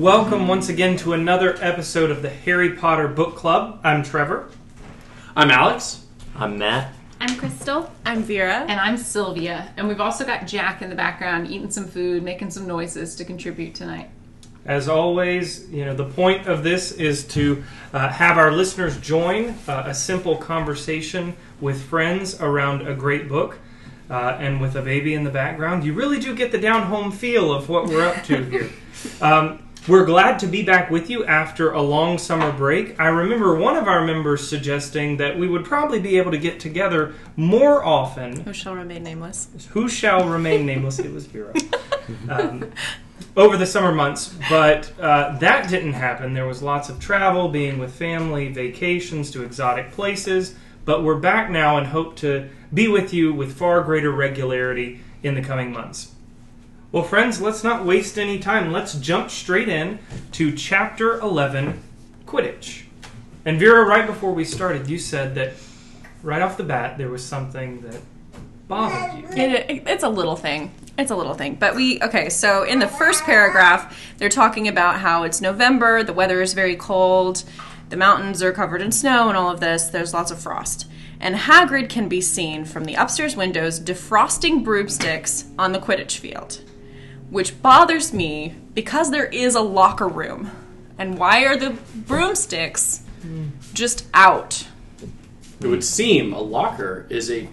Welcome once again to another episode of the Harry Potter Book Club. I'm Trevor. I'm Alex. I'm Matt. I'm Crystal. I'm Vera. And I'm Sylvia. And we've also got Jack in the background eating some food, making some noises to contribute tonight. As always, you know, the point of this is to uh, have our listeners join uh, a simple conversation with friends around a great book. Uh, and with a baby in the background, you really do get the down home feel of what we're up to here. Um, we're glad to be back with you after a long summer break. I remember one of our members suggesting that we would probably be able to get together more often. Who shall remain nameless? Who shall remain nameless? It was Vera. Um, over the summer months, but uh, that didn't happen. There was lots of travel, being with family, vacations to exotic places. But we're back now and hope to be with you with far greater regularity in the coming months. Well, friends, let's not waste any time. Let's jump straight in to chapter 11 Quidditch. And Vera, right before we started, you said that right off the bat there was something that bothered you. It, it- it's a little thing. It's a little thing. But we, okay, so in the first paragraph, they're talking about how it's November, the weather is very cold, the mountains are covered in snow, and all of this. There's lots of frost. And Hagrid can be seen from the upstairs windows defrosting broomsticks on the Quidditch field, which bothers me because there is a locker room. And why are the broomsticks hmm. just out? It would seem a locker is a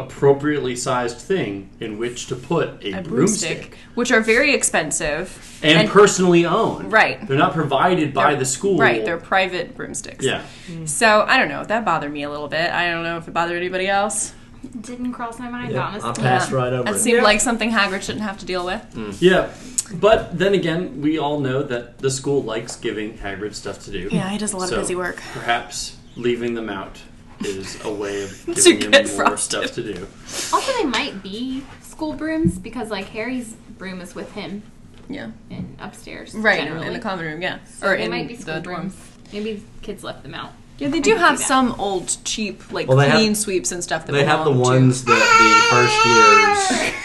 appropriately sized thing in which to put a, A broomstick. broomstick, which are very expensive and, personally owned. Right. They're not provided by They're- the school. Right, they're private broomsticks. yeah. Hmm. So I don't know. That bothered me a little bit. I don't know if it bothered anybody else. It Didn't cross my mind, Yeah, I honestly. passed right over It it. seemed Yeah. like something Hagrid shouldn't have to deal with. Hmm. Yeah. But then again, we all know that the school likes giving Hagrid stuff to do. Yeah, he does a lot So of busy work. Perhaps leaving them out is a way of To giving him more frosted. stuff to do. Also, they might be school brooms because, like, Harry's broom is with him Yeah, in upstairs. right generally. in the common room. Yeah, So or they in might be the school dorm. brooms. Maybe kids left them out. Yeah, they do have some old cheap like Well, they have- Cleansweeps and stuff that They have the belong to- ones that the first years.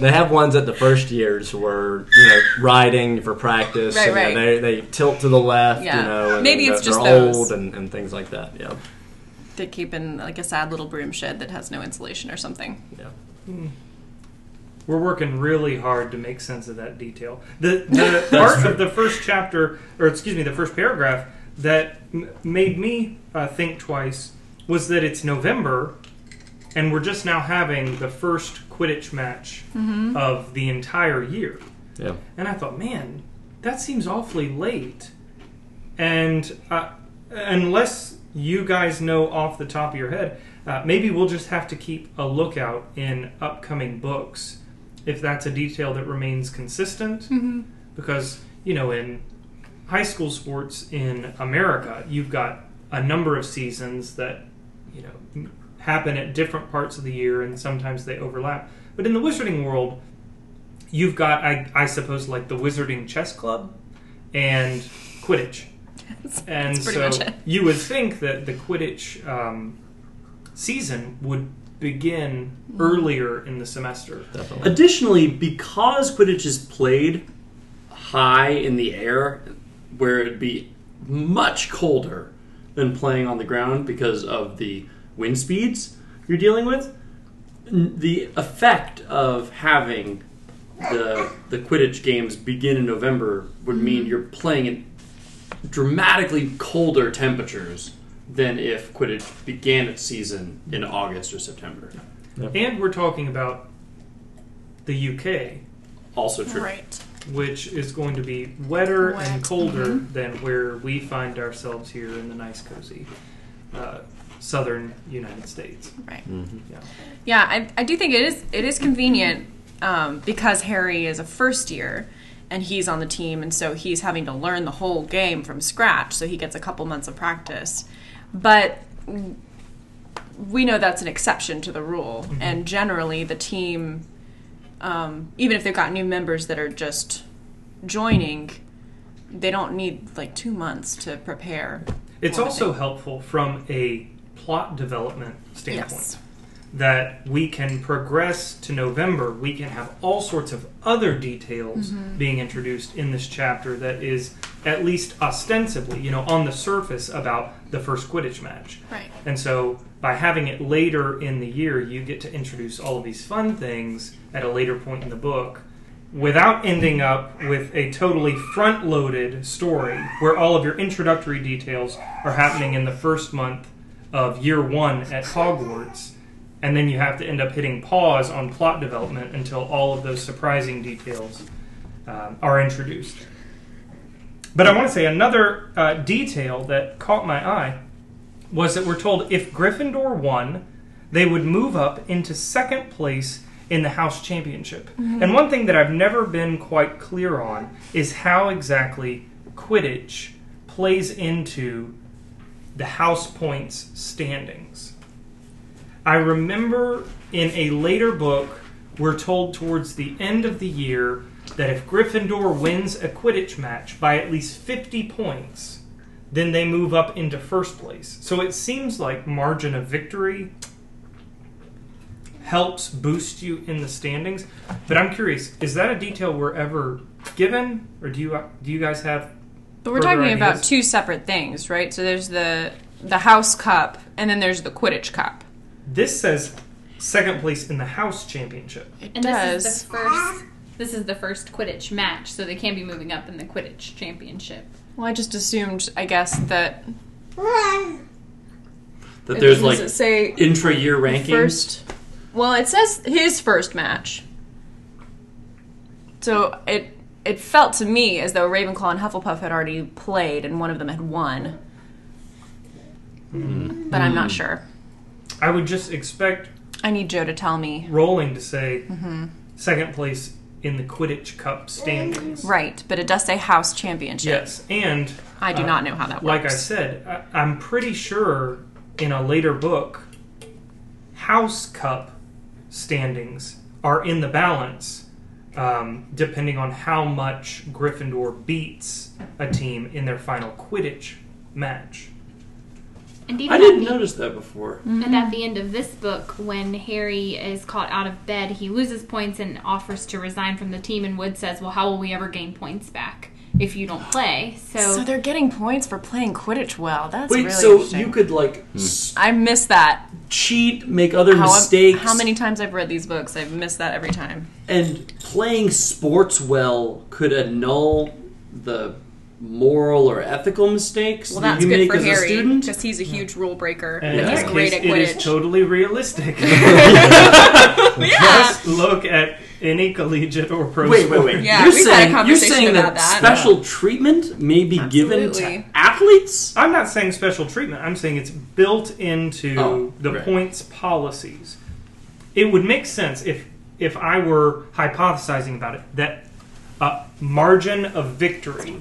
They have ones that the first years were, you know, riding for practice. Right, and, you know. They, they tilt to the left, Yeah. you know. And Maybe they're, it's just they're those. old and, and things like that. Yeah, They keep in like a sad little broom shed that has no insulation or something. yeah. We're working really hard to make sense of that detail. The the part of the first chapter, or excuse me, the first paragraph that m- made me uh, think twice was that it's November, and we're just now having the first Quidditch match of the entire year. Yeah. And I thought, man, that seems awfully late. And uh, unless you guys know off the top of your head, uh, maybe we'll just have to keep a lookout in upcoming books if that's a detail that remains consistent. Because, you know, in high school sports in America, you've got a number of seasons that, you know, happen at different parts of the year and sometimes they overlap. But in the wizarding world, you've got, I, I suppose, like the Wizarding Chess Club and Quidditch. And that's pretty so much it. you would think that the Quidditch um, season would begin earlier in the semester. Definitely. Additionally, because Quidditch is played high in the air, where it'd be much colder than playing on the ground because of the wind speeds you're dealing with, the effect of having the the Quidditch games begin in November would mean you're playing in dramatically colder temperatures than if Quidditch began its season in August or September. And we're talking about the UK, Also true. Right. which is going to be wetter and Wet. Mm-hmm. colder than where we find ourselves here in the nice, cozy uh, southern United States. Right. Yeah. Yeah, I, I do think it is it is convenient um, because Harry is a first year and he's on the team, and so he's having to learn the whole game from scratch. So he gets a couple months of practice, but we know that's an exception to the rule, and generally the team, um, even if they've got new members that are just joining, they don't need like two months to prepare. It's also helpful from a plot development standpoint. Yes. That we can progress to November, we can have all sorts of other details mm-hmm. being introduced in this chapter that is at least ostensibly, you know, on the surface about the first Quidditch match. Right. And so by having it later in the year, you get to introduce all of these fun things at a later point in the book without ending up with a totally front loaded story where all of your introductory details are happening in the first month of year one at Hogwarts. And then you have to end up hitting pause on plot development until all of those surprising details um, are introduced. But I want to say another uh, detail that caught my eye was that we're told if Gryffindor won, they would move up into second place in the house championship. And one thing that I've never been quite clear on is how exactly Quidditch plays into the house points standings. I remember in a later book, we're told towards the end of the year that if Gryffindor wins a Quidditch match by at least 50 points, then they move up into first place. So it seems like margin of victory helps boost you in the standings. But I'm curious, is that a detail we're ever given, or do you do you guys have? But we're talking about two separate things, right? So there's the the House Cup, and then there's the Quidditch Cup. This says second place in the house championship. It And does. this is the first. This is the first Quidditch match, so they can be moving up in the Quidditch championship. well, I just assumed, I guess, that That there's does like it say intra year rankings. first. Well, it says his first match. So it it felt to me as though Ravenclaw and Hufflepuff had already played, and one of them had won. Hmm. But I'm not hmm. sure. I would just expect I need Jo to tell me. Rolling to say Mm-hmm. second place in the Quidditch Cup standings. Right, but it does say House Championship. Yes, and I do uh, not know how that works. like I said, I, I'm pretty sure in a later book, House Cup standings are in the balance, um, depending on how much Gryffindor beats a team in their final Quidditch match. And even I didn't the- notice that before. And mm-hmm. at the end of this book, when Harry is caught out of bed, he loses points and offers to resign from the team. And Wood says, "Well, how will we ever gain points back if you don't play?" So, So they're getting points for playing Quidditch well. That's Wait, really so interesting. you could like hmm. s- I missed that. cheat, make other How, mistakes, how many times I've read these books, I've missed that every time. and playing sports well could annul the moral or ethical mistakes Well, that that's you good make for as a Harry student. because he's a huge rule breaker And and in he's great case, at Quidditch. is totally realistic. yeah. Just look at any collegiate or pro Wait, wait, sport. wait. Yeah, you're we've had a saying you're saying about that, that. special treatment may be given to athletes? I'm not saying special treatment. I'm saying it's built into Oh, the right. points policies. It would make sense if if I were hypothesizing about it that a margin of victory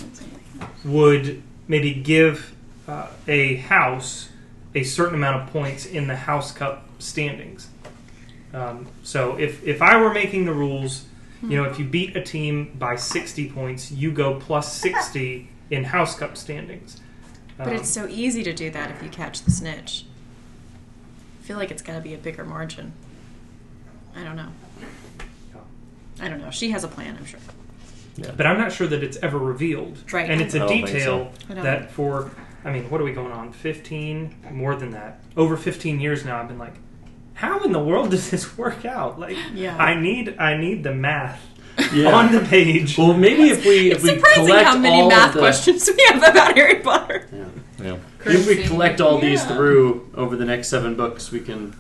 would maybe give uh, a house a certain amount of points in the House Cup standings. Um, so if if I were making the rules, you know, if you beat a team by 60 points, you go plus 60 in House Cup standings. But Um, it's so easy to do that if you catch the snitch. I feel like it's got to be a bigger margin. I don't know. I don't know. She has a plan, I'm sure. But I'm not sure that it's ever revealed. Right. And it's a detail I don't. that for, I mean, what are we going on? 15, more than that. Over 15 years now, I've been like, how in the world does this work out? Like, Yeah. I need, I need the math Yeah. on the page. well, maybe if we if It's we surprising collect how many all math the, questions we have about Harry Potter. Yeah. if we collect all these through over the next seven books, we can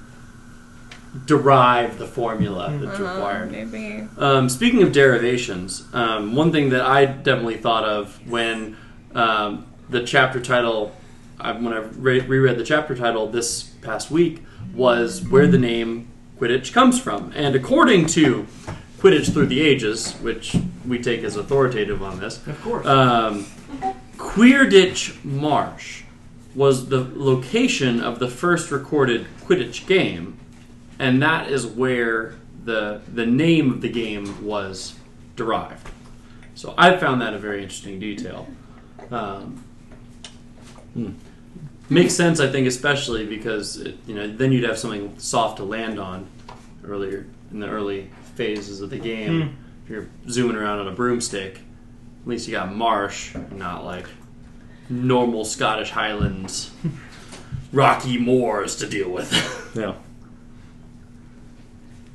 derive the formula that's Uh-huh, required. maybe. Um, speaking of derivations, um, one thing that I definitely thought of when um, the chapter title, I, when I re- reread the chapter title this past week, was where the name Quidditch comes from. And according to Quidditch Through the Ages, which we take as authoritative on this, Of course. um, Queerditch Marsh was the location of the first recorded Quidditch game, and that is where the the name of the game was derived. So I found that a very interesting detail. Um, hmm. Makes sense, I think, especially because it, you know then you'd have something soft to land on earlier in the early phases of the game. Hmm. If you're zooming around on a broomstick, at least you got marsh, not like normal Scottish Highlands, rocky moors to deal with. Yeah.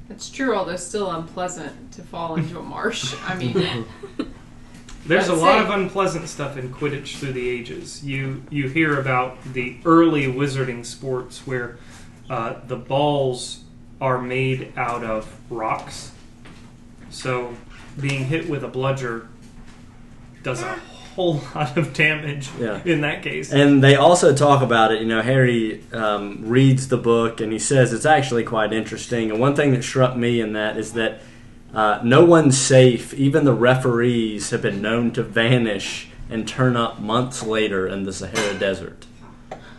It's true, although still unpleasant to fall into a marsh. I mean, There's a Let's lot see. of unpleasant stuff in Quidditch through the ages. You you hear about the early wizarding sports where uh, the balls are made out of rocks, so being hit with a bludger does a whole lot of damage Yeah. in that case. And they also talk about it. You know, Harry um, reads the book and he says it's actually quite interesting. And one thing that struck me in that is that uh, no one's safe. Even the referees have been known to vanish and turn up months later in the Sahara Desert.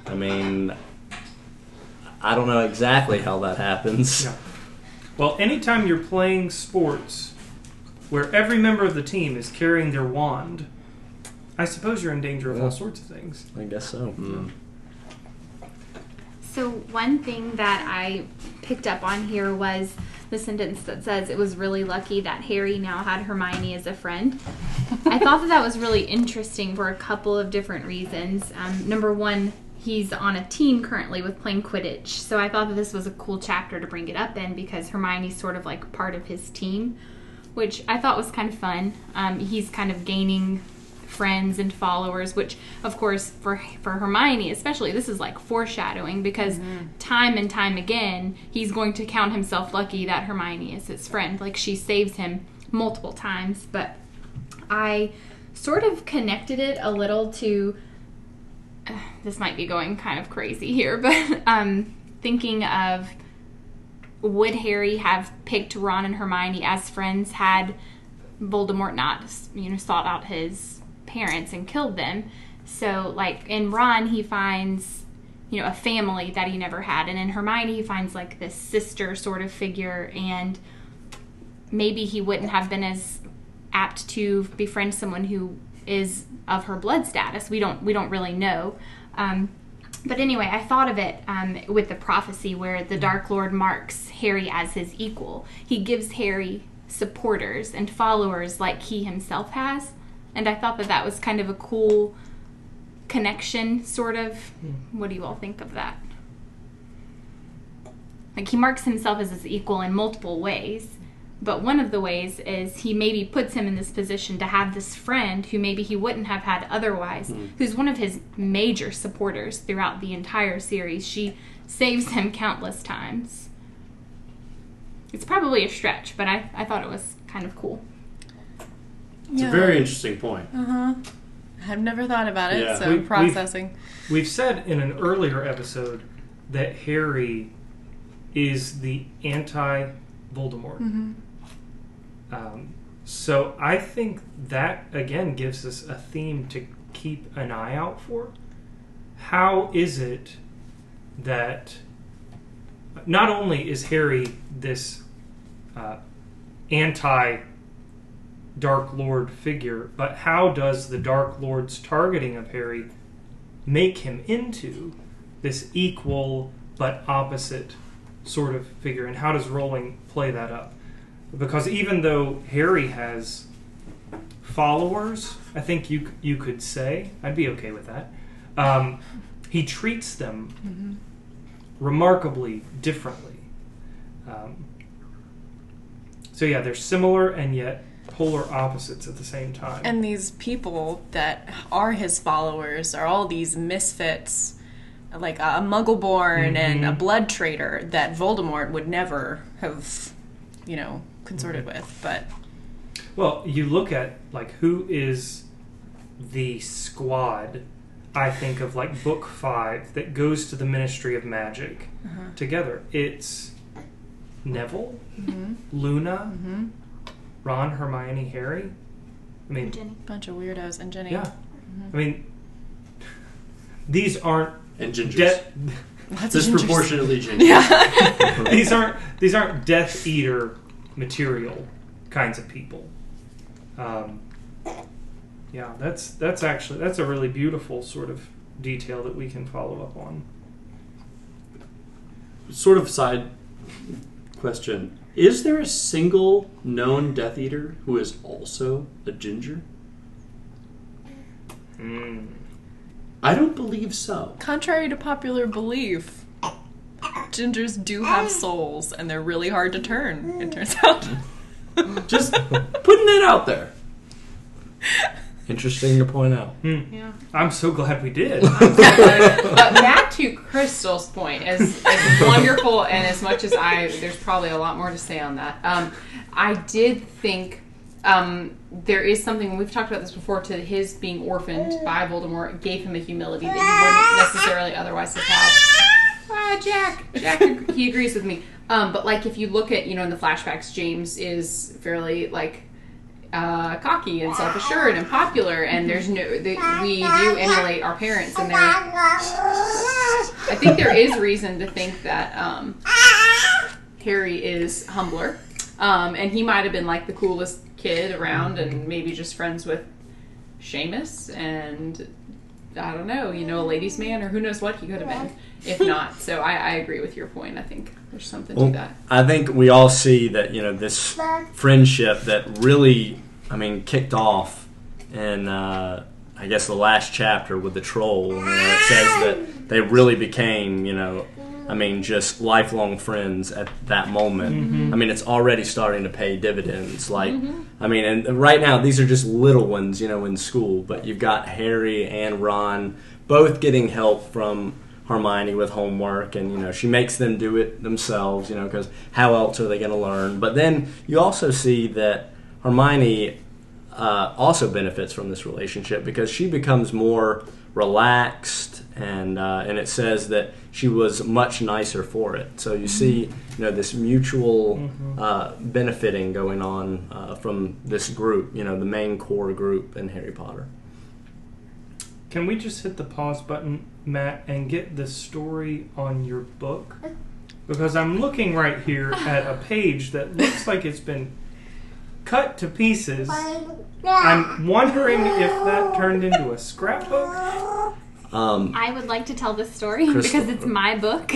I mean, I don't know exactly how that happens. Yeah. Well, anytime you're playing sports where every member of the team is carrying their wand, I suppose you're in danger of Yeah. all sorts of things. I guess so. Mm. So one thing that I picked up on here was the sentence that says it was really lucky that Harry now had Hermione as a friend. I thought that that was really interesting for a couple of different reasons. Um, number one, he's on a team currently with playing Quidditch, so I thought that this was a cool chapter to bring it up in because Hermione's sort of like part of his team, which I thought was kind of fun. Um, he's kind of gaining friends and followers which of course for for Hermione especially this is like foreshadowing because time and time again he's going to count himself lucky that Hermione is his friend. Like she saves him multiple times but I sort of connected it a little to this might be going kind of crazy here but um thinking of would Harry have picked Ron and Hermione as friends had Voldemort not, you know, sought out his parents and killed them? So, like in Ron, he finds, you know, a family that he never had, and in Hermione, he finds like this sister sort of figure, and maybe he wouldn't have been as apt to befriend someone who is of her blood status. We don't we don't really know. Um, but anyway, I thought of it um, with the prophecy where the Dark Lord marks Harry as his equal. He gives Harry supporters and followers like he himself has. And I thought that that was kind of a cool connection, sort of. Hmm. What do you all think of that? Like, he marks himself as his equal in multiple ways. But one of the ways is he maybe puts him in this position to have this friend who maybe he wouldn't have had otherwise, hmm. who's one of his major supporters throughout the entire series. She saves him countless times. It's probably a stretch, but I, I thought it was kind of cool. It's a very interesting point. Uh huh. I've never thought about it, Yeah. so We- we've- processing. We've said in an earlier episode that Harry is the anti Voldemort. Mm-hmm. Um, so I think that again gives us a theme to keep an eye out for. How is it that not only is Harry this uh, anti Dark Lord figure, but how does the Dark Lord's targeting of Harry make him into this equal but opposite sort of figure? And how does Rowling play that up? Because even though Harry has followers, I think you you could say I'd be okay with that. Um, he treats them remarkably differently. Um, so yeah, they're similar and yet polar opposites at the same time. And these people that are his followers are all these misfits, like a Muggleborn and a Mhm. blood traitor that Voldemort would never have, you know, consorted mm-hmm. with. But Well, you look at like who is the squad. I think of like book five that goes to the Ministry of Magic uh-huh. together. It's Neville, mm-hmm. Luna, mm-hmm. Ron, Hermione, Harry. I mean, Ginny. bunch of weirdos and Ginny. yeah. I mean, these aren't And gingers. de- Lots gingers. Disproportionately ginger. Yeah. these aren't these aren't Death Eater material kinds of people. Um, yeah, that's that's actually that's a really beautiful sort of detail that we can follow up on. Sort of side question: Is there a single known Death Eater who is also a ginger? Mm. I don't believe so. Contrary to popular belief, gingers do have souls, and they're really hard to turn. It turns out. Just putting that out there. Interesting to point out. Yeah. I'm so glad we did. but back to Crystal's point, as, as wonderful and as much as I, there's probably a lot more to say on that. Um, I did think um, there is something we've talked about this before. To his being orphaned by Voldemort gave him a humility that he wouldn't necessarily otherwise have had. Ah, Jack, Jack, he agrees with me. Um, but like, if you look at you know in the flashbacks, James is fairly like uh, cocky and self-assured and popular, and there's no we do emulate our parents, and there. I think there is reason to think that um, Harry is humbler, um, and he might have been like the coolest kid around, and maybe just friends with Seamus, and I don't know, you know, a ladies' man, or who knows what he could have been, if not. So I, I agree with your point. I think there's something Well, to that. I think we all see that you know this friendship that really, I mean, kicked off in uh, I guess the last chapter with the troll. You know, it says that they really became you know, I mean, just lifelong friends at that moment. I mean, it's already starting to pay dividends. Like, I mean, and right now these are just little ones, you know, in school. But you've got Harry and Ron both getting help from Hermione with homework, and you know she makes them do it themselves. You know, because how else are they going to learn? But then you also see that Hermione uh, also benefits from this relationship because she becomes more relaxed, and uh, and it says that she was much nicer for it. So you see, you know, this mutual uh, benefiting going on uh, from this group. You know, the main core group in Harry Potter. Can we just hit the pause button, Matt, and get the story on your book? Because I'm looking right here at a page that looks like it's been cut to pieces. I'm wondering if that turned into a scrapbook. Um, I would like to tell this story Crystal. because it's my book.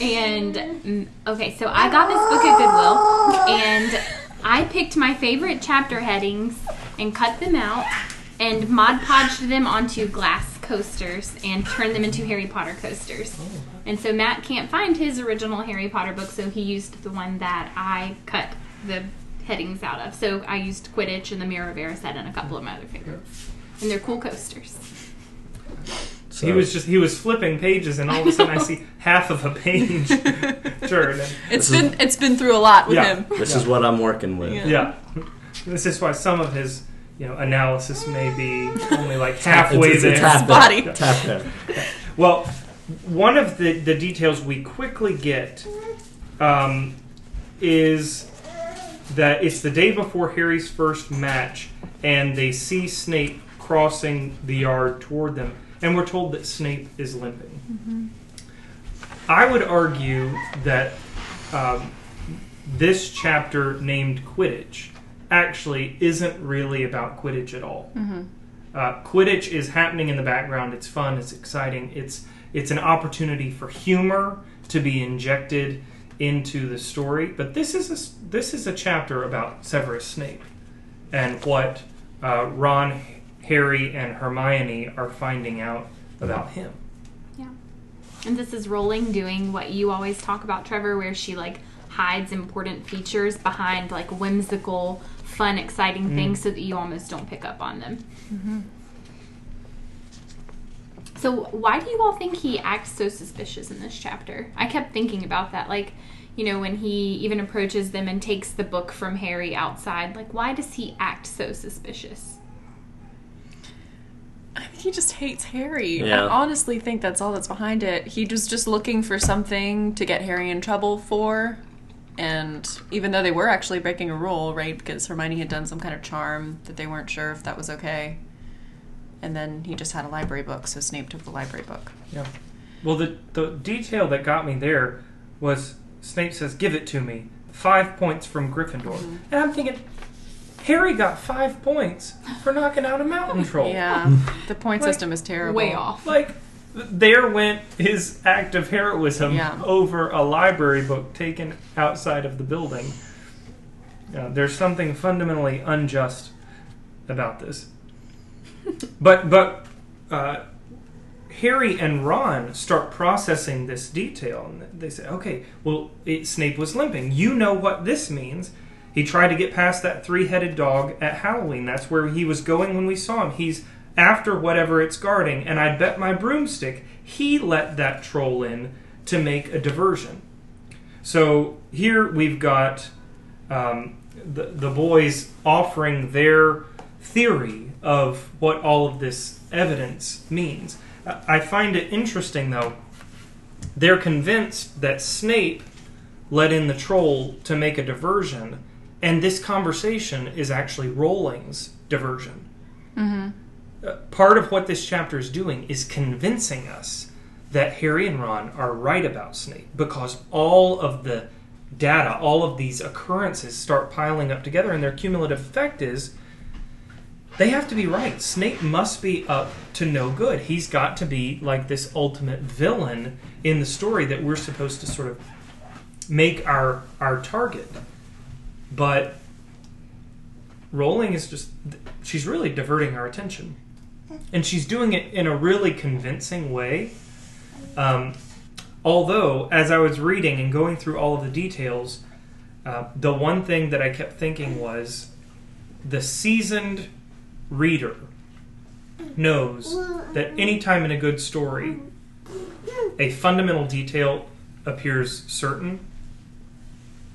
and mm, okay, so I got this book at Goodwill, and I picked my favorite chapter headings and cut them out and mod podged them onto glass coasters and turned them into Harry Potter coasters. Oh. And so Matt can't find his original Harry Potter book, so he used the one that I cut the headings out of. So I used Quidditch and the Mirror of Erised and a couple of my other favorites. And they're cool coasters. so He was just he was flipping pages, and all of a sudden I see half of a page turn. And, It's been it's been through a lot with Yeah. him. This is what I'm working with. Yeah. yeah, this is why some of his you know analysis may be only like halfway It's, there. it's, it's half Body. Tap there. Well, one of the, the details we quickly get um, is that it's the day before Harry's first match, and they see Snape crossing the yard toward them, and we're told that Snape is limping. I would argue that um, this chapter named Quidditch actually isn't really about Quidditch at all. Uh, Quidditch is happening in the background. It's fun. It's exciting. It's it's an opportunity for humor to be injected into the story. But this is a, s- this is a chapter about Severus Snape and what uh, Ron, Harry, and Hermione are finding out about him. Yeah, and this is Rowling doing what you always talk about, Trevor, where she like hides important features behind like whimsical, fun, exciting mm. things so that you almost don't pick up on them. Mm-hmm. So, why do you all think he acts so suspicious in this chapter? I kept thinking about that. Like, you know, when he even approaches them and takes the book from Harry outside, like, why does he act so suspicious? I think he just hates Harry. Yeah. I honestly think that's all that's behind it. He was just looking for something to get Harry in trouble for. And even though they were actually breaking a rule, right? Because Hermione had done some kind of charm that they weren't sure if that was okay. And then he just had a library book, so Snape took the library book. Yeah. Well, the the detail that got me there was Snape says, "Give it to me." Five points from Gryffindor, mm-hmm. and I'm thinking, Harry got five points for knocking out a mountain troll. Yeah, the point Like, system is terrible. Way off. Like, there went his act of heroism Yeah. over a library book taken outside of the building. Uh, there's something fundamentally unjust about this. but but uh, Harry and Ron start processing this detail, and they say, "Okay, well, it, Snape was limping. You know what this means." He tried to get past that three-headed dog at Halloween. That's where he was going when we saw him. He's after whatever it's guarding, and I bet my broomstick he let that troll in to make a diversion. So here we've got um, the the boys offering their theory of what all of this evidence means. I find it interesting, though. They're convinced that Snape let in the troll to make a diversion, and this conversation is actually Rowling's diversion. Uh, part of what this chapter is doing is convincing us that Harry and Ron are right about Snape because all of the data, all of these occurrences start piling up together, and their cumulative effect is they have to be right. Snape must be up to no good. He's got to be like this ultimate villain in the story that we're supposed to sort of make our our target. But Rowling is just she's really diverting our attention. And she's doing it in a really convincing way. Um, although, as I was reading and going through all of the details, uh, the one thing that I kept thinking was the seasoned reader knows that anytime in a good story a fundamental detail appears certain,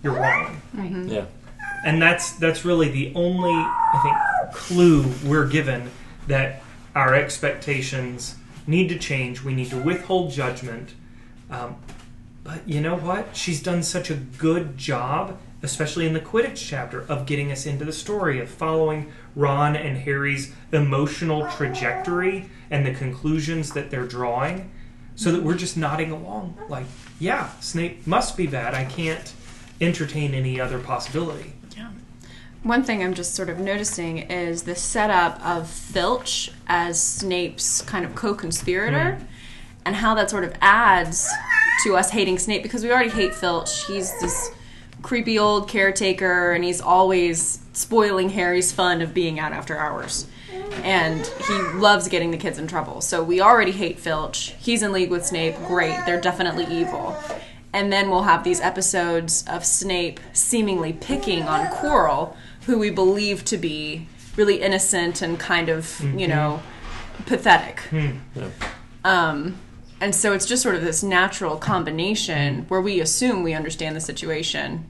you're wrong. Yeah. And that's that's really the only I think clue we're given that our expectations need to change. We need to withhold judgment. Um, but you know what? She's done such a good job, especially in the Quidditch chapter, of getting us into the story, of following Ron and Harry's emotional trajectory and the conclusions that they're drawing, so that we're just nodding along. Like, yeah, Snape must be bad. I can't entertain any other possibility. One thing I'm just sort of noticing is the setup of Filch as Snape's kind of co-conspirator, hmm. and how that sort of adds to us hating Snape because we already hate Filch. He's this creepy old caretaker, and he's always spoiling Harry's fun of being out after hours. And he loves getting the kids in trouble. So we already hate Filch. He's in league with Snape. Great. They're definitely evil. And then we'll have these episodes of Snape seemingly picking on Quirrell, who we believe to be really innocent and kind of, you know, pathetic. Um, and so it's just sort of this natural combination where we assume we understand the situation,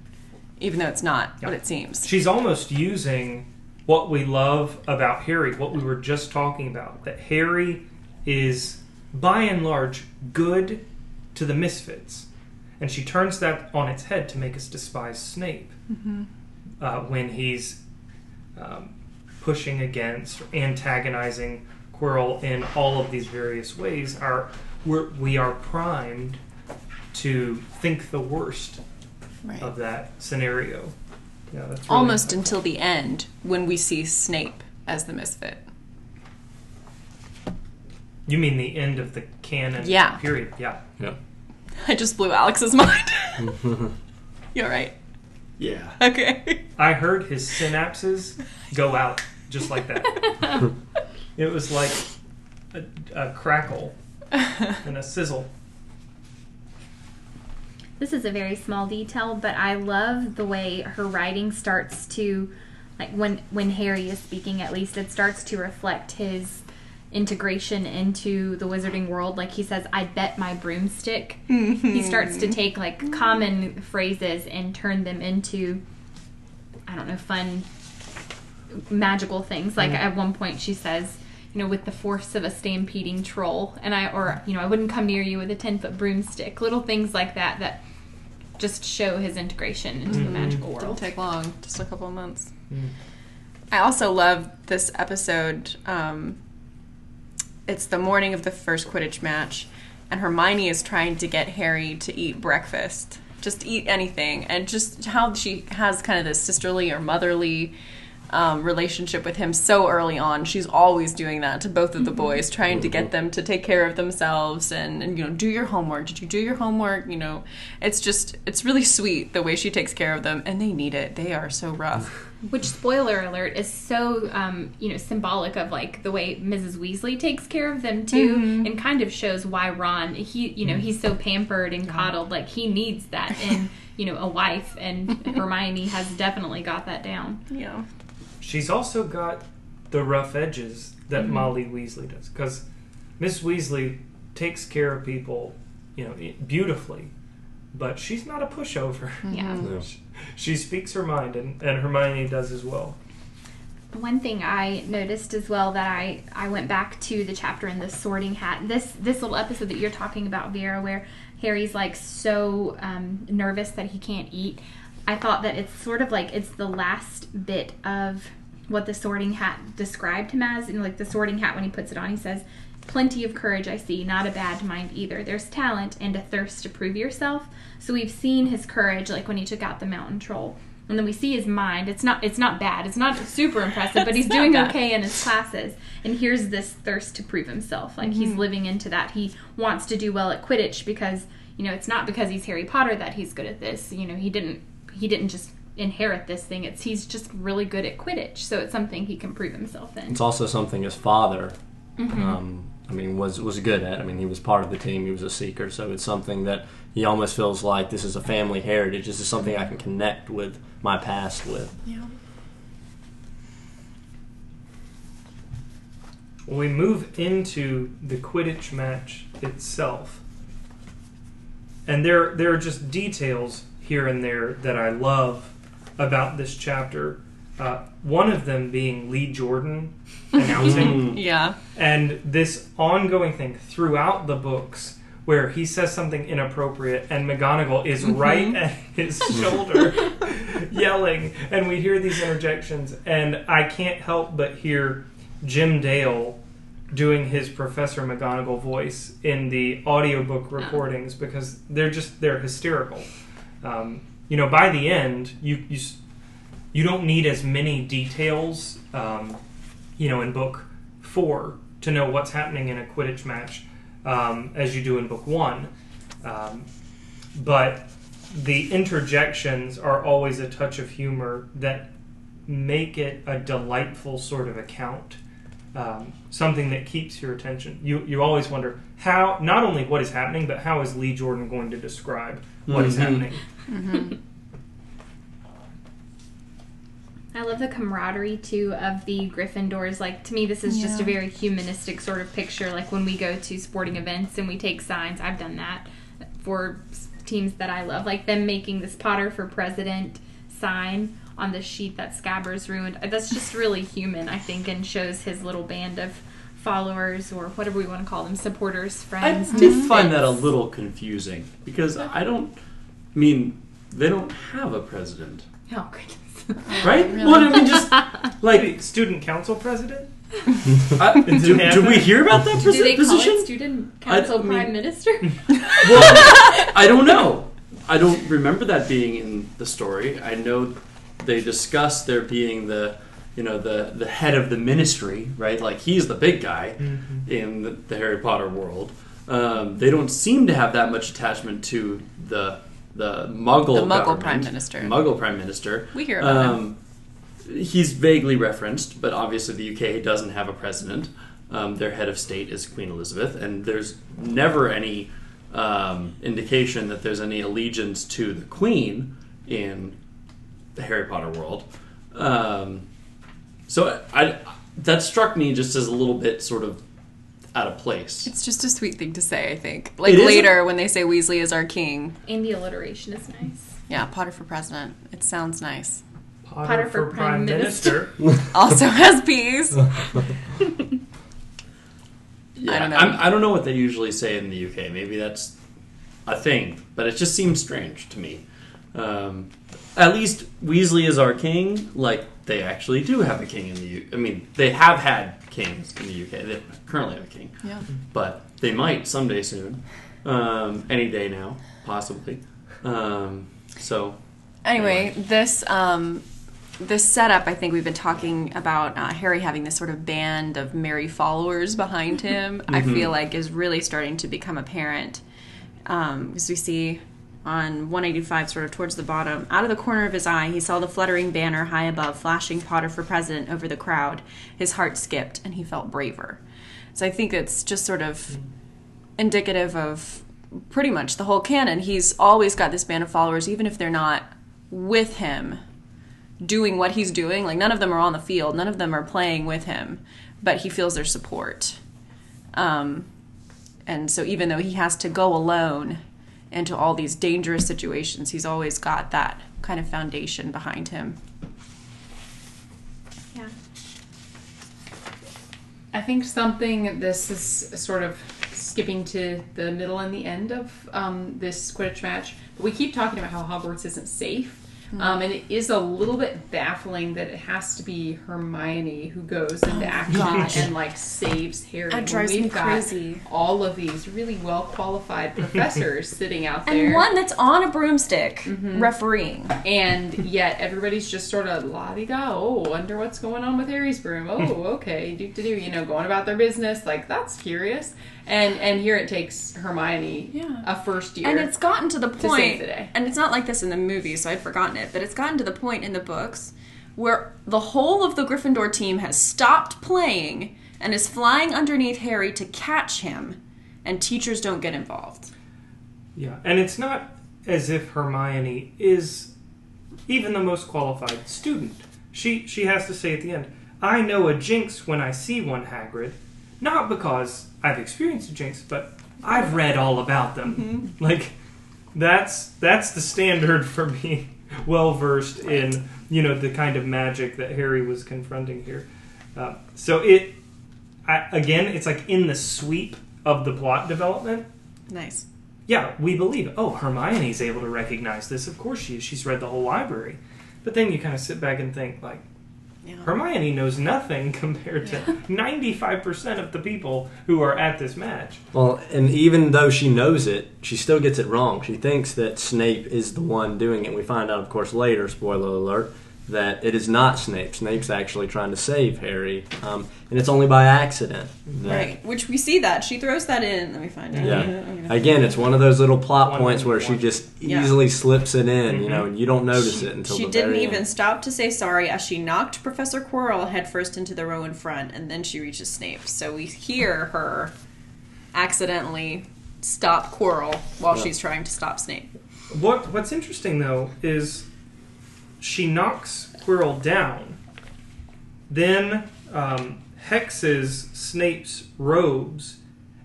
even though it's not what it seems. She's almost using what we love about Harry, what we were just talking about, that Harry is by and large good to the misfits. And she turns that on its head to make us despise Snape uh, when he's um, pushing against, or antagonizing Quirrell in all of these various ways. Our, we're, we are primed to think the worst Right. of that scenario. Yeah, that's really Almost until the end when we see Snape as the misfit. You mean the end of the canon Yeah. period? Yeah. Yeah. I just blew Alex's mind. You're right. Yeah. Okay. I heard his synapses go out just like that. it was like a, a crackle and a sizzle. This is a very small detail, but I love the way her writing starts to like when when Harry is speaking at least it starts to reflect his integration into the wizarding world like he says I bet my broomstick. He mm-hmm. starts to take like common phrases and turn them into I don't know fun magical things. Like at one point she says you know, with the force of a stampeding troll, and I, or you know, I wouldn't come near you with a ten foot broomstick. Little things like that that just show his integration into the mm-hmm. magical Didn't world. take long, just a couple of months. Mm. I also love this episode. Um, it's the morning of the first Quidditch match, and Hermione is trying to get Harry to eat breakfast. Just eat anything, and just how she has kind of this sisterly or motherly um, relationship with him so early on. She's always doing that to both of the boys, trying to get them to take care of themselves and, and you know do your homework. Did you do your homework? You know, it's just it's really sweet the way she takes care of them, and they need it. They are so rough. Which spoiler alert is so um, you know symbolic of like the way Mrs. Weasley takes care of them too, and kind of shows why Ron he you know he's so pampered and coddled like he needs that in you know a wife, and Hermione has definitely got that down. Yeah. She's also got the rough edges that Molly Weasley does because Miss Weasley takes care of people, you know, beautifully, but she's not a pushover. Yeah. She speaks her mind, and, and Hermione does as well. One thing I noticed as well that I I went back to the chapter in the Sorting Hat. This this little episode that you're talking about, Vera, where Harry's like so um, nervous that he can't eat. I thought that it's sort of like it's the last bit of what the Sorting Hat described him as. And like the Sorting Hat, when he puts it on, he says, "Plenty of courage, I see. Not a bad mind either. There's talent and a thirst to prove yourself." So we've seen his courage, like when he took out the Mountain Troll and then we see his mind. It's not it's not bad. It's not super impressive, but he's doing bad. okay in his classes. And here's this thirst to prove himself. Like Mm-hmm. he's living into that. He wants to do well at Quidditch because you know it's not because he's Harry Potter that he's good at this. You know he didn't he didn't just inherit this thing. It's he's just really good at Quidditch. So it's something he can prove himself in. It's also something his father, Mm-hmm. um, I mean, was was good at. I mean, he was part of the team. He was a seeker, so it's something that he almost feels like this is a family heritage. This is something I can connect with my past with. Yeah. we move into the Quidditch match itself. And there there are just details here and there that I love about this chapter. Uh, one of them being Lee Jordan announcing, Yeah. and this ongoing thing throughout the books where he says something inappropriate and McGonagall is right at his shoulder yelling, and we hear these interjections, and I can't help but hear Jim Dale doing his Professor McGonagall voice in the audiobook recordings because they're just they're hysterical. Um, you know, by the end, you you s- you don't need as many details, um, you know, in book four to know what's happening in a Quidditch match um, as you do in book one. Um, but the interjections are always a touch of humor that make it a delightful sort of account. Um, something that keeps your attention. You you always wonder how not only what is happening, but how is Lee Jordan going to describe what is Mhm. happening? I love the camaraderie too of the Gryffindors. Like to me, this is just a very humanistic sort of picture. Like when we go to sporting events and we take signs. I've done that for teams that I love, like them making this Potter for President sign on the sheet that Scabbers ruined. Uh, that's just really human, I think, and shows his little band of followers or whatever we want to call them, supporters, friends. I friends. did find that a little confusing because I don't I mean they don't have a president, Oh goodness. right? Well, I mean, just like Wait, student council president? I, do, do we hear about that Do posi- they call position? it student council I mean- prime minister? Well, I don't know. I don't remember that being in the story. I know they discussed there being the, you know, the the head of the ministry, right? Like he's the big guy in the, the Harry Potter world. Um, they don't seem to have that much attachment to the the Muggle The Muggle. Prime Minister. Muggle Prime Minister. We hear about him. Um, he's vaguely referenced, but obviously the UK doesn't have a president. Um, their head of state is Queen Elizabeth, and there's never any um, indication that there's any allegiance to the Queen in the Harry Potter world. Um, so I, that struck me just as a little bit sort of out of place. It's just a sweet thing to say, I think. Like It is a- later when they say Weasley is our king. and the alliteration is nice. Yeah, Potter for president. It sounds nice. Potter, Potter for, for prime Prime minister. Also has peas. Yeah, I don't know. I'm, I don't know what they usually say in the UK. Maybe that's a thing, but it just seems strange to me. Um, at least Weasley is our king. Like they actually do have a king in the U. I mean, they have had kings in the UK. They currently have a king, Yeah. but they might someday soon. Um, any day now, possibly. Um, so Anyway, this um, the setup, I think we've been talking about uh, Harry having this sort of band of merry followers behind him. I feel like is really starting to become apparent because we see on 185, sort of towards the bottom, out of the corner of his eye, he saw the fluttering banner high above, flashing Potter for president over the crowd. His heart skipped, and he felt braver. So I think it's just sort of indicative of pretty much the whole canon. He's always got this band of followers, even if they're not with him doing what he's doing. Like none of them are on the field, none of them are playing with him, but he feels their support. Um, and so even though he has to go alone into all these dangerous situations, he's always got that kind of foundation behind him. Yeah. I think something this is sort of skipping to the middle and the end of um, this Quidditch match. But we keep talking about how Hogwarts isn't safe. Um, and it is a little bit baffling that it has to be Hermione who goes into action gosh. and like saves Harry. That drives we've me got crazy. All of these really well qualified professors sitting out there, And one that's on a broomstick refereeing. and yet everybody's just sort of la di da. Oh, wonder what's going on with Harry's broom. Oh, okay, do do do. You know, going about their business. Like that's curious. And and here it takes Hermione Yeah. a first year. And it's gotten to the save point, the day. and it's not like this in the movie, so I'd forgotten it, but it's gotten to the point in the books where the whole of the Gryffindor team has stopped playing and is flying underneath Harry to catch him, and teachers don't get involved. Yeah, and it's not as if Hermione is even the most qualified student. She she has to say at the end, "I know a jinx when I see one, Hagrid." Not because I've experienced a jinx, but I've read all about them. Like that's that's the standard for me. well versed in you know the kind of magic that Harry was confronting here. Uh, so it I, again, it's like in the sweep of the plot development Nice. yeah, we believe. Oh, Hermione's able to recognize this. Of course she is. She's read the whole library. But then you kind of sit back and think, like, Yeah. Hermione knows nothing compared to 95% of the people who are at this match. Well, and even though she knows it, she still gets it wrong. She thinks that Snape is the one doing it. We find out, of course, later, spoiler alert, that it is not Snape. Snape's actually trying to save Harry, um, and it's only by accident. that- Right. Which we see that. She throws that in. Let me find it. Yeah. I'm Again, it's one of those little plot One points where one. she just Yeah. easily slips it in, you Mhm. know, and you don't notice She, it until she the didn't very even end. stop to say sorry as she knocked Professor Quirrell headfirst into the row in front, and then she reaches Snape. So we hear her accidentally stop Quirrell while Yeah. she's trying to stop Snape. What What's interesting, though, is she knocks Quirrell down, then um, hexes Snape's robes,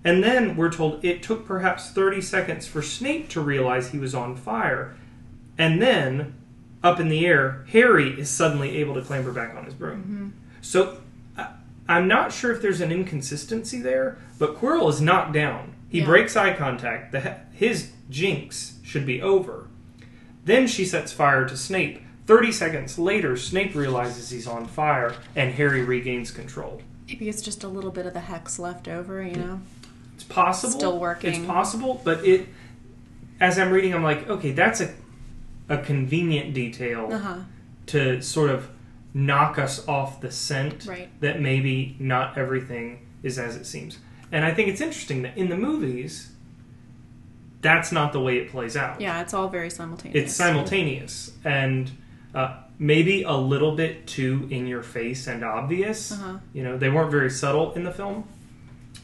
and then we're told it took perhaps 30 seconds for Snape to realize he was on fire. And then, up in the air, Harry is suddenly able to clamber back on his broom. So, I- I'm not sure if there's an inconsistency there, but Quirrell is knocked down. He Yeah. breaks eye contact. The, his jinx should be over. Then she sets fire to Snape. 30 seconds later, Snape realizes he's on fire, and Harry regains control. Maybe it's just a little bit of the hex left over, you know? It's possible. Still working. It's possible, but it. As I'm reading, I'm like, okay, that's a a convenient detail Uh huh. to sort of knock us off the scent Right. that maybe not everything is as it seems. And I think it's interesting that in the movies, that's not the way it plays out. Yeah, it's all very simultaneous. It's simultaneous and uh, maybe a little bit too in your face and obvious. Uh-huh. You know, they weren't very subtle in the film,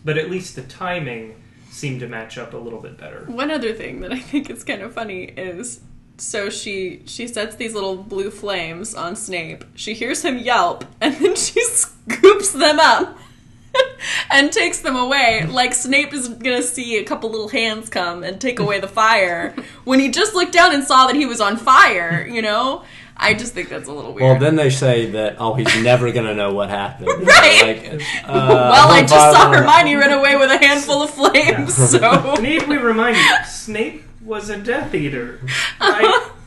but at least the timing seemed to match up a little bit better. One other thing that I think is kind of funny is so she she sets these little blue flames on Snape. She hears him yelp and then she scoops them up and takes them away like Snape is to see a couple little hands come and take away the fire when he just looked down and saw that he was on fire, you know? I just think that's a little weird. Well, then they say that, oh, he's never going to know what happened. Right. Like, uh, well, I just saw Hermione- Hermione run away with a handful of flames, so Need we remind you, Snape was a Death Eater. Right?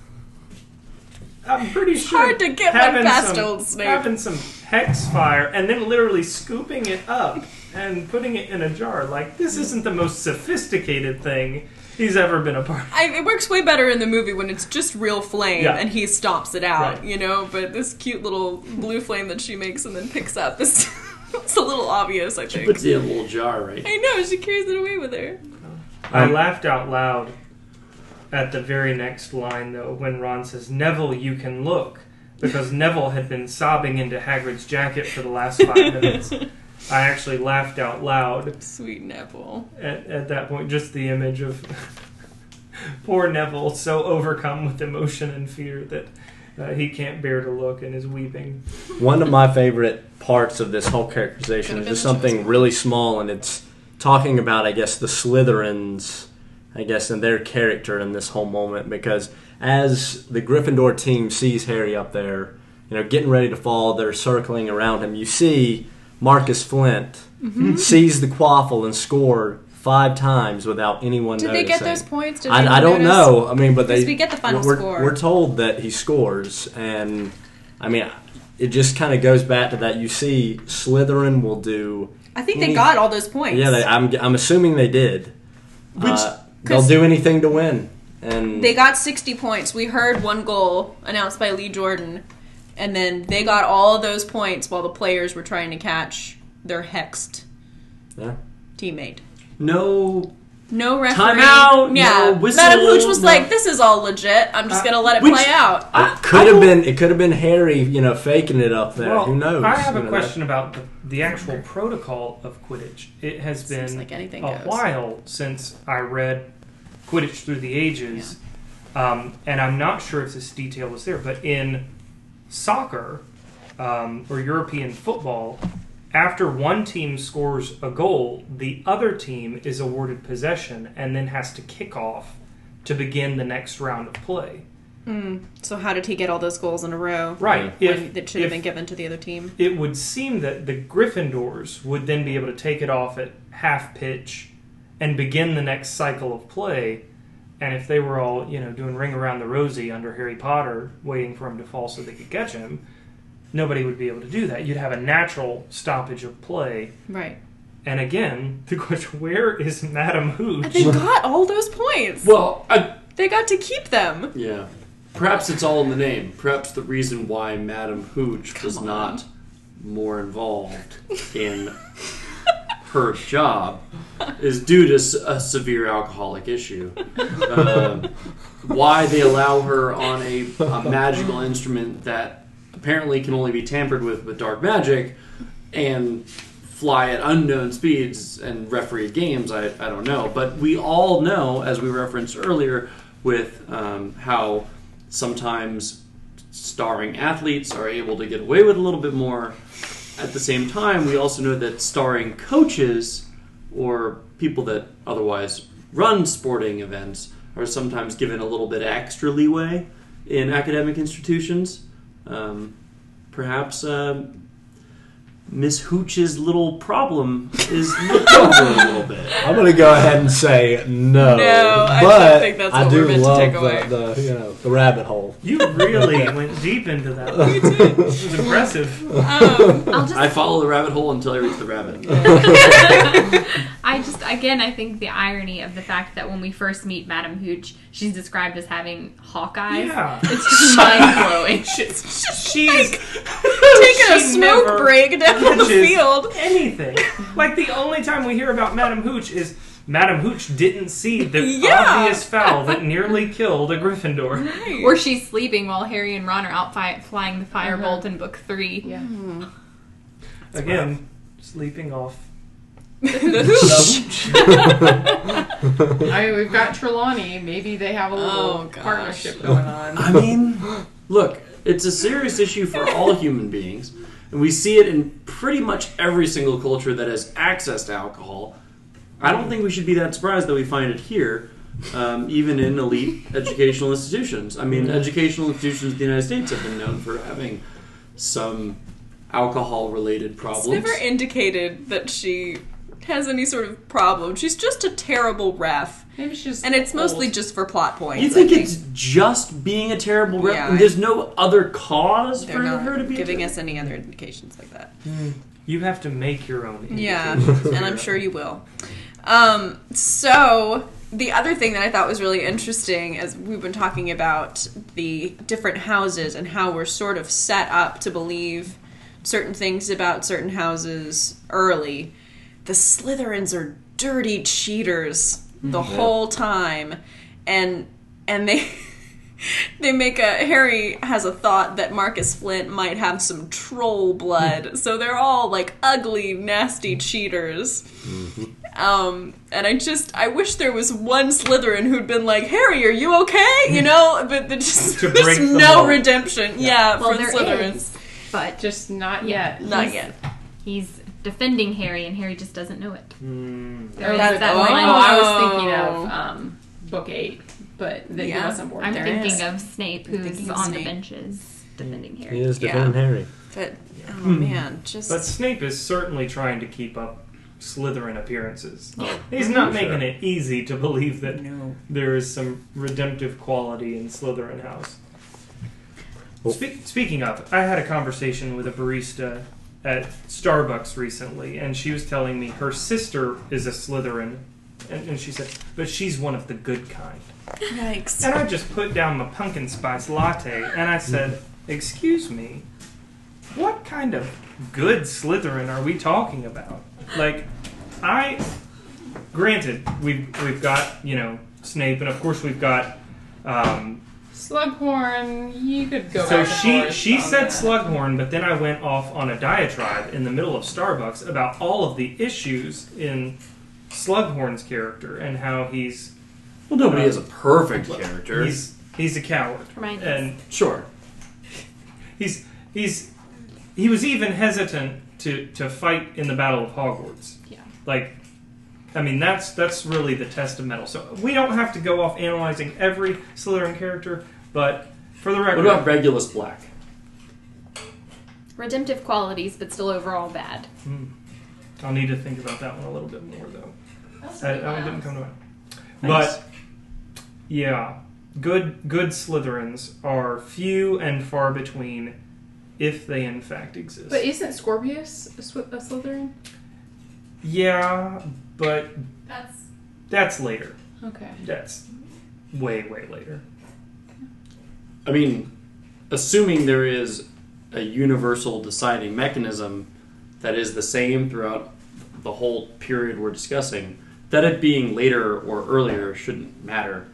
I'm pretty sure hard to get one having past some, old Snape. having some hex fire and then literally scooping it up and putting it in a jar. Like this isn't the most sophisticated thing he's ever been a part of. I, it works way better in the movie when it's just real flame Yeah. and he stomps it out, Right. you know. But this cute little blue flame that she makes and then picks up is it's a little obvious. I think. She think. puts it in a little jar, right? I know she carries it away with her. I Um, laughed out loud at the very next line, though, when Ron says, Neville, you can look. Because Neville had been sobbing into Hagrid's jacket for the last five minutes. I actually laughed out loud Sweet Neville. at, at that point. Just the image of poor Neville so overcome with emotion and fear that uh, he can't bear to look and is weeping. One of my favorite parts of this whole characterization is just something really small, and it's talking about, I guess, the Slytherins, I guess, and their character in this whole moment. Because as the Gryffindor team sees Harry up there, you know, getting ready to fall, they're circling around him. You see Marcus Flint Mm-hmm. sees the quaffle and scored five times without anyone Did they get those points? Did I, I don't notice? know. I mean, but they we get the final we're, score. We're told that he scores, and I mean, it just kind of goes back to that. You see, Slytherin will do. I think they got all those points. Yeah, they, I'm I'm assuming they did. Which- Uh, they'll do anything to win, and They got 60 points. We heard one goal announced by Lee Jordan, and then they got all of those points while the players were trying to catch their hexed Yeah. teammate. No, No referee. Timeout, Yeah. no whistle, Madam Hooch was no- like, "This is all legit. I'm just Uh, gonna let it which- play out." it could have been it could have been Harry, you know, faking it up there. Well, Who knows? I have You a know, question about the, the actual protocol of Quidditch. It has Seems been like anything a goes. while since I read Quidditch Through the Ages, um, and I'm not sure if this detail was there, but in soccer um, or European football, after one team scores a goal, the other team is awarded possession and then has to kick off to begin the next round of play. So how did he get all those goals in a row? Right. Yeah. When that should have been given to the other team. it would seem that the Gryffindors would then be able to take it off at half pitch and begin the next cycle of play. And if they were all, you know, doing ring around the rosy under Harry Potter, waiting for him to fall so they could catch him, nobody would be able to do that. You'd have a natural stoppage of play. Right. And again, the question: Where is Madame And Hooch? they got all those points. well, I, They got to keep them. yeah. Perhaps it's all in the name. Perhaps the reason why Madame Hooch was on. not more involved in her job is due to a severe alcoholic issue. Um, why they allow her on a, a magical instrument that apparently can only be tampered with with dark magic and fly at unknown speeds and referee games, I, I don't know. But we all know, as we referenced earlier, with um, how sometimes starring athletes are able to get away with a little bit more. At the same time, we also know that starring coaches or people that otherwise run sporting events are sometimes given a little bit extra leeway in academic institutions. Um, perhaps um Miss Hooch's little problem is looked over a little bit. I'm going to go ahead and say no. No, I but don't think that's I what do we're meant to love take the, away. the you know the rabbit hole. You really went deep into that. One. It was impressive. Um, I'll just I follow the rabbit hole until I reach the rabbit. I just again I think the irony of the fact that when we first meet Madame Hooch, she's described as having hawk eyes. Yeah. It's just mind blowing. she's is taking a smoke break down the field. anything. Like the only time we hear about Madame Hooch is Madame Hooch didn't see the Yeah. obvious foul that nearly killed a Gryffindor. Or she's sleeping while Harry and Ron are out fi- flying the firebolt uh-huh. in book three. Yeah. Hmm. Again, sleeping off. The hooch. I mean, we've got Trelawney. Maybe they have a oh, little Oh, partnership going on. I mean, look, it's a serious issue for all human beings, and we see it in pretty much every single culture that has access to alcohol. I don't think we should be that surprised that we find it here, um, even in elite educational institutions. I mean, educational institutions in the United States have been known for having some alcohol-related It's problems. never indicated that she has any sort of problem. She's just a terrible ref, Maybe she's and it's mostly old. just for plot points. you I think it's just being a terrible rep? Yeah, and I- there's no other cause for not her to be giving ter- us any other indications like that. You have to make your own. Yeah, and I'm sure you will. Um, so the other thing that I thought was really interesting as we've been talking about the different houses and how we're sort of set up to believe certain things about certain houses early. The Slytherins are dirty cheaters the whole time, and and they. They make a Harry has a thought that Marcus Flint might have some troll blood, so they're all like ugly, nasty cheaters. Um, and I just I wish there was one Slytherin who'd been like, Harry, are you okay? You know, but there's just To there's the no mold. redemption. Yeah, Well, for there Slytherins. is, but Just not yet. Not he's- yet. he's defending Harry, and Harry just doesn't know it. Mm. There is That- that oh. line. Oh, I was thinking of um, book eight, but that Yeah. he wasn't born I'm there. thinking of Snape, who's thinking on Snape. the benches defending Harry. He Harry. is Yeah. defending Harry. But oh man, just But Snape is certainly trying to keep up Slytherin appearances. Oh, He's not sure. making it easy to believe that no. there is some redemptive quality in Slytherin House. Well- Spe- speaking of, I had a conversation with a barista at Starbucks recently, and she was telling me her sister is a Slytherin, and, and she said, but she's one of the good kind. Yikes. And I just put down my pumpkin spice latte, and I said, "Excuse me, what kind of good Slytherin are we talking about?" Like, I, granted, we've we've got you know Snape, and of course we've got. Um, Slughorn, you could go. so back she she said that. Slughorn, but then I went off on a diatribe in the middle of Starbucks about all of the issues in Slughorn's character and how he's Well, nobody has a perfect character. he's he's a coward Hermione. and sure. he's he's he was even hesitant to to fight in the Battle of Hogwarts. Yeah. Like, I mean, that's that's really the test of mettle. So we don't have to go off analyzing every Slytherin character, but for the record, What about Regulus Black? Redemptive qualities, but still overall bad. Hmm. I'll need to think about that one a little bit more, though. That, that one didn't come to mind. But yeah, good good Slytherins are few and far between, if they in fact exist. But isn't Scorpius a, Swi- a Slytherin? yeah, but That's that's later. Okay. That's way way later. I mean, assuming there is a universal deciding mechanism that is the same throughout the whole period we're discussing, that it being later or earlier shouldn't matter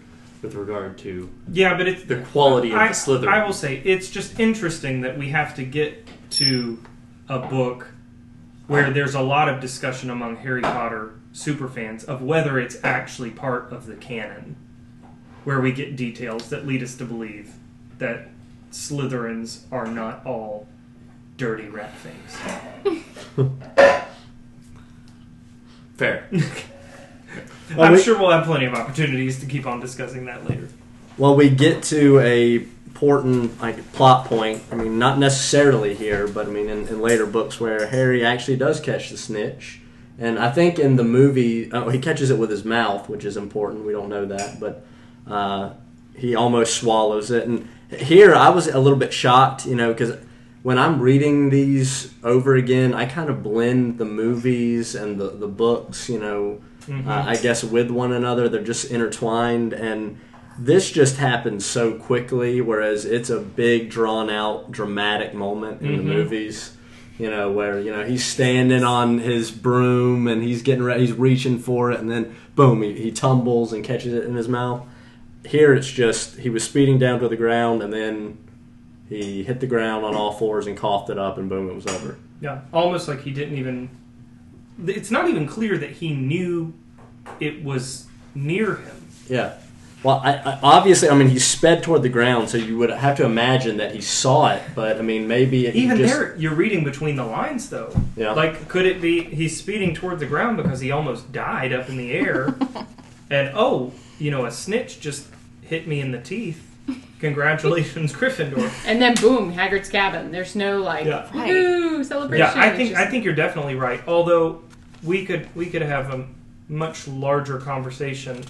with regard to Yeah, but it's the quality of I, the Slytherin. I will say it's just interesting that we have to get to a book where there's a lot of discussion among Harry Potter superfans of whether it's actually part of the canon, where we get details that lead us to believe that Slytherins are not all dirty rat things. Fair. Well, I'm we- sure we'll have plenty of opportunities to keep on discussing that later. Well, we get to a important like plot point. I mean, not necessarily here, but I mean in, in later books where Harry actually does catch the snitch, and I think in the movie oh, he catches it with his mouth, which is important. We don't know that, but uh, he almost swallows it. And here I was a little bit shocked, you know, because when I'm reading these over again, I kind of blend the movies and the the books, you know Mhm. uh, I guess with one another. They're just intertwined, and this just happens so quickly. Whereas it's a big, drawn out, dramatic moment in the Mhm. movies. You know where you know he's standing on his broom and he's getting ready, he's reaching for it, and then boom, he, he tumbles and catches it in his mouth. Here it's just he was speeding down to the ground, and then he hit the ground on all fours and coughed it up, and boom, it was over. Yeah, almost like he didn't even. It's not even clear that he knew it was near him. Yeah. Well, I, I, obviously, I mean, he sped toward the ground, so you would have to imagine that he saw it. But I mean, maybe he Even just, there, you're reading between the lines, though. Yeah. Like, could it be he's speeding toward the ground because he almost died up in the air, and oh, you know, a snitch just hit me in the teeth. Congratulations, Gryffindor. And then boom, Hagrid's cabin. There's no like Yeah. woohoo celebration. Yeah, I It's think just- I think you're definitely right. Although we could we could have a much larger conversation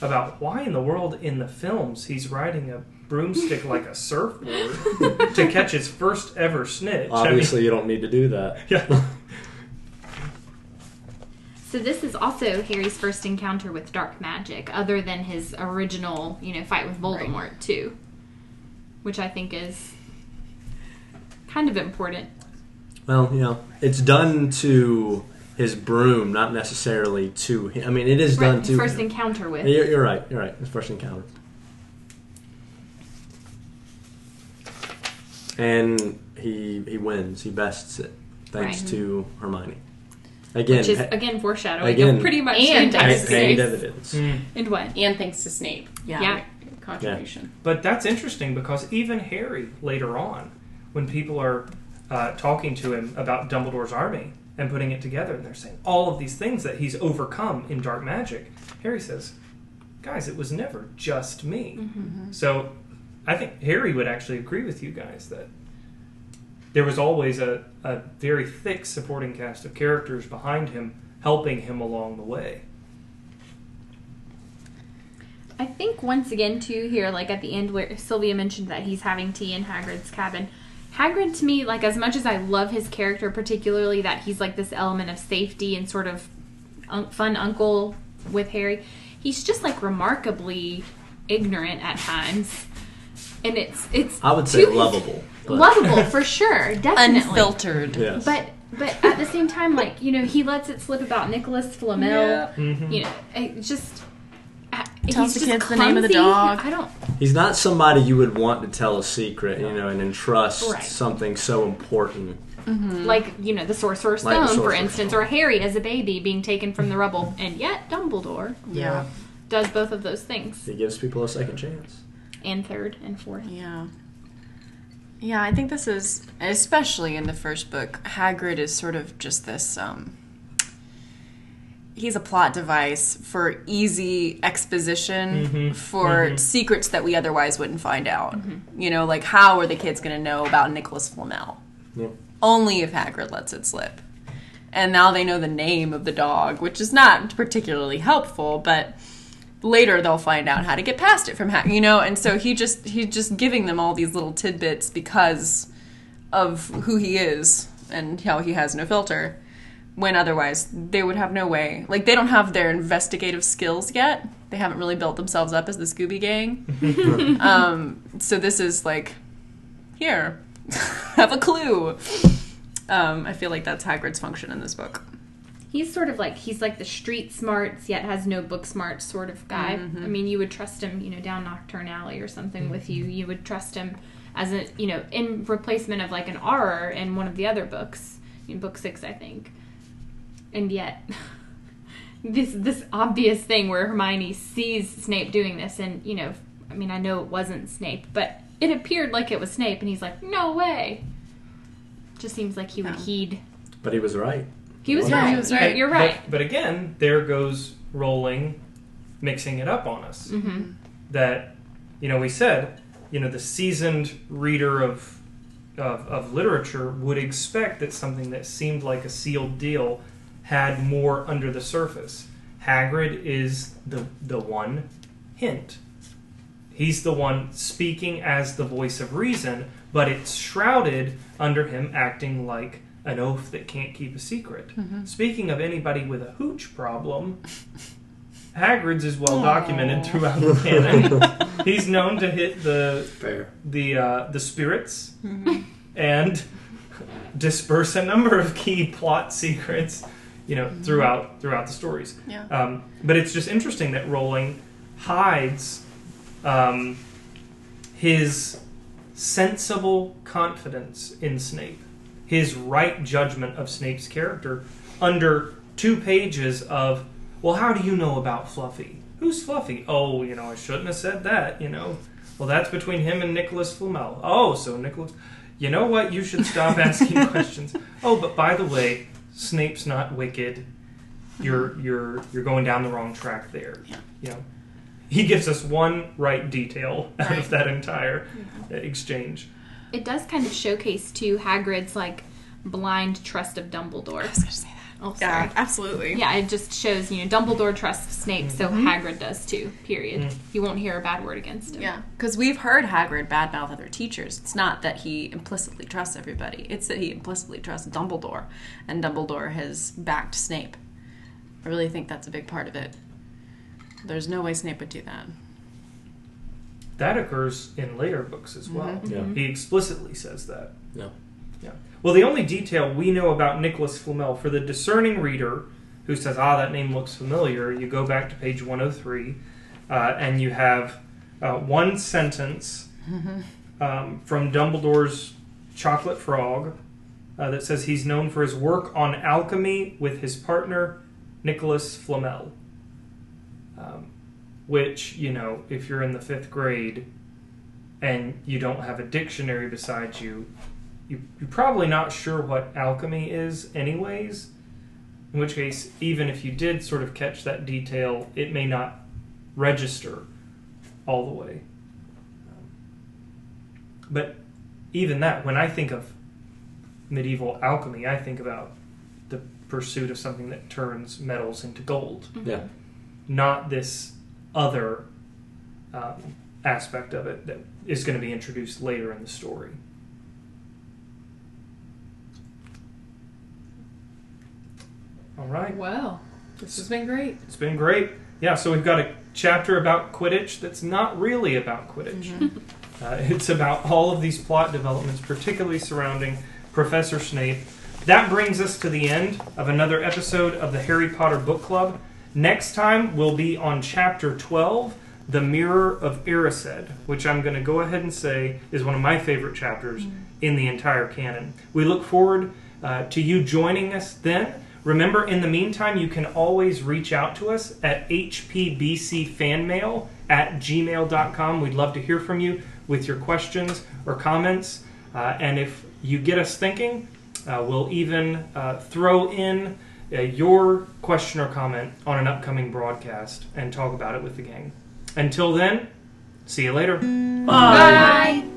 about why in the world in the films he's riding a broomstick like a surfboard to catch his first ever snitch. I mean, obviously you don't need to do that. yeah. So this is also Harry's first encounter with dark magic, other than his original, you know, fight with Voldemort too, which I think is kind of important. Well, you know, it's done to his broom, not necessarily to him. I mean, it is done to first him. encounter with. You're, you're right. You're right. His first encounter. And he he wins. He bests it thanks Right. to Hermione. Again, Which is ha- again foreshadowing Again- pretty much And the ha- entire hand series. evidence. Mm. And what? And thanks to Snape. Yeah. Yeah. Contribution. But that's interesting because even Harry later on, when people are uh, talking to him about Dumbledore's army and putting it together, and they're saying all of these things that he's overcome in dark magic, Harry says, "Guys, it was never just me." So, I think Harry would actually agree with you guys that there was always a, a very thick supporting cast of characters behind him, helping him along the way. I think once again too here, like at the end where Sylvia mentioned that he's having tea in Hagrid's cabin. Hagrid to me, like as much as I love his character, particularly that he's like this element of safety and sort of un- fun uncle with Harry, he's just like remarkably ignorant at times, and it's it's I would say to lovable. but- lovable for sure, definitely Unfiltered. Yes. But but at the same time, like you know, he lets it slip about Nicholas Flamel. Mhm. You know, it just Tells the just kids the name of the dog. I don't. He's not somebody you would want to tell a secret, you know, and entrust Right. something so important. like you know the sorcerer's Like the stone for instance Stone. or harry as a baby being taken from the rubble and yet dumbledore Yeah. does both of those things He gives people a second chance. and third and fourth Yeah. Yeah, I think this is especially in the first book, Hagrid is sort of just this um he's a plot device for easy exposition Mhm, for mhm. secrets that we otherwise wouldn't find out. You know, like how are the kids going to know about Nicholas Flamel? Yeah. Only if Hagrid lets it slip. And now they know the name of the dog, which is not particularly helpful, but later they'll find out how to get past it from Hagrid, you know. And so he just he's just giving them all these little tidbits because of who he is and how he has no filter. When otherwise they would have no way. Like they don't have their investigative skills yet. They haven't really built themselves up as the Scooby Gang. um, so this is like, here, have a clue. Um, I feel like that's Hagrid's function in this book. he's sort of like he's like the street smarts yet has no book smarts sort of guy Mm-hmm. i mean you would trust him you know down Knockturn Alley or something with you you would trust him as a you know in replacement of like an Auror in one of the other books in book six i think and yet this this obvious thing where hermione sees snape doing this and you know i mean i know it wasn't snape but it appeared like it was snape and he's like no way just seems like he would Yeah. heed But he was right. he was Yeah, right he was right. you're right But, but again, there goes Rowling mixing it up on us. mm-hmm. That, you know, we said, you know, the seasoned reader of, of, of literature would expect that something that seemed like a sealed deal had more under the surface. Hagrid is the, the one hint. He's the one speaking as the voice of reason, but it's shrouded under him acting like an oath that can't keep a secret. Speaking of anybody with a hooch problem, Hagrid's is well documented throughout the canon. He's known to hit the Fair. the uh, the spirits and disperse a number of key plot secrets, you know, throughout throughout the stories. Yeah. Um, but it's just interesting that Rowling hides um, his sensible confidence in Snape, his right judgment of Snape's character, under two pages of, well, how do you know about Fluffy? Who's Fluffy? Oh, you know, I shouldn't have said that, you know. Well, that's between him and Nicholas Flamel. Oh, so Nicholas. You know what? You should stop asking questions. Oh, but by the way, Snape's not wicked. You're you're you're going down the wrong track there. Yeah. You know, he gives us one right detail out Right. of that entire exchange. It does kind of showcase too Hagrid's like blind trust of Dumbledore. I was going to say that. Oh, sorry. Yeah, absolutely. Yeah, it just shows you know Dumbledore trusts Snape, so mm-hmm. Hagrid does too. Period. Mm. You won't hear a bad word against him. Yeah, because we've heard Hagrid badmouth other teachers. It's not that he implicitly trusts everybody; it's that he implicitly trusts Dumbledore, and Dumbledore has backed Snape. I really think that's a big part of it. There's no way Snape would do that. That occurs in later books as well. Yeah. He mm-hmm. explicitly says that. Yeah. Yeah. Well, the only detail we know about Nicholas Flamel, for the discerning reader who says, ah, that name looks familiar, you go back to page 103 uh, and you have uh, one sentence um, from Dumbledore's Chocolate Frog uh, that says he's known for his work on alchemy with his partner, Nicholas Flamel. Um, which, you know, if you're in the fifth grade and you don't have a dictionary beside you, you, you're probably not sure what alchemy is, anyways. In which case, even if you did sort of catch that detail, it may not register all the way. Um, but even that, when I think of medieval alchemy, I think about the pursuit of something that turns metals into gold, Yeah. not this other um, aspect of it that is going to be introduced later in the story. All right. Well, this has been great. It's been great. Yeah, so we've got a chapter about Quidditch that's not really about Quidditch. Uh, it's about all of these plot developments, particularly surrounding Professor Snape. That brings us to the end of another episode of the Harry Potter Book Club. Next time we'll be on chapter 12, The Mirror of Erised, which I'm going to go ahead and say is one of my favorite chapters in the entire canon. We look forward uh, to you joining us then. Remember, in the meantime, you can always reach out to us at hpbcfanmail at gmail.com. We'd love to hear from you with your questions or comments. Uh, and if you get us thinking, uh, we'll even uh, throw in uh, your question or comment on an upcoming broadcast and talk about it with the gang. Until then, see you later. Bye. Bye.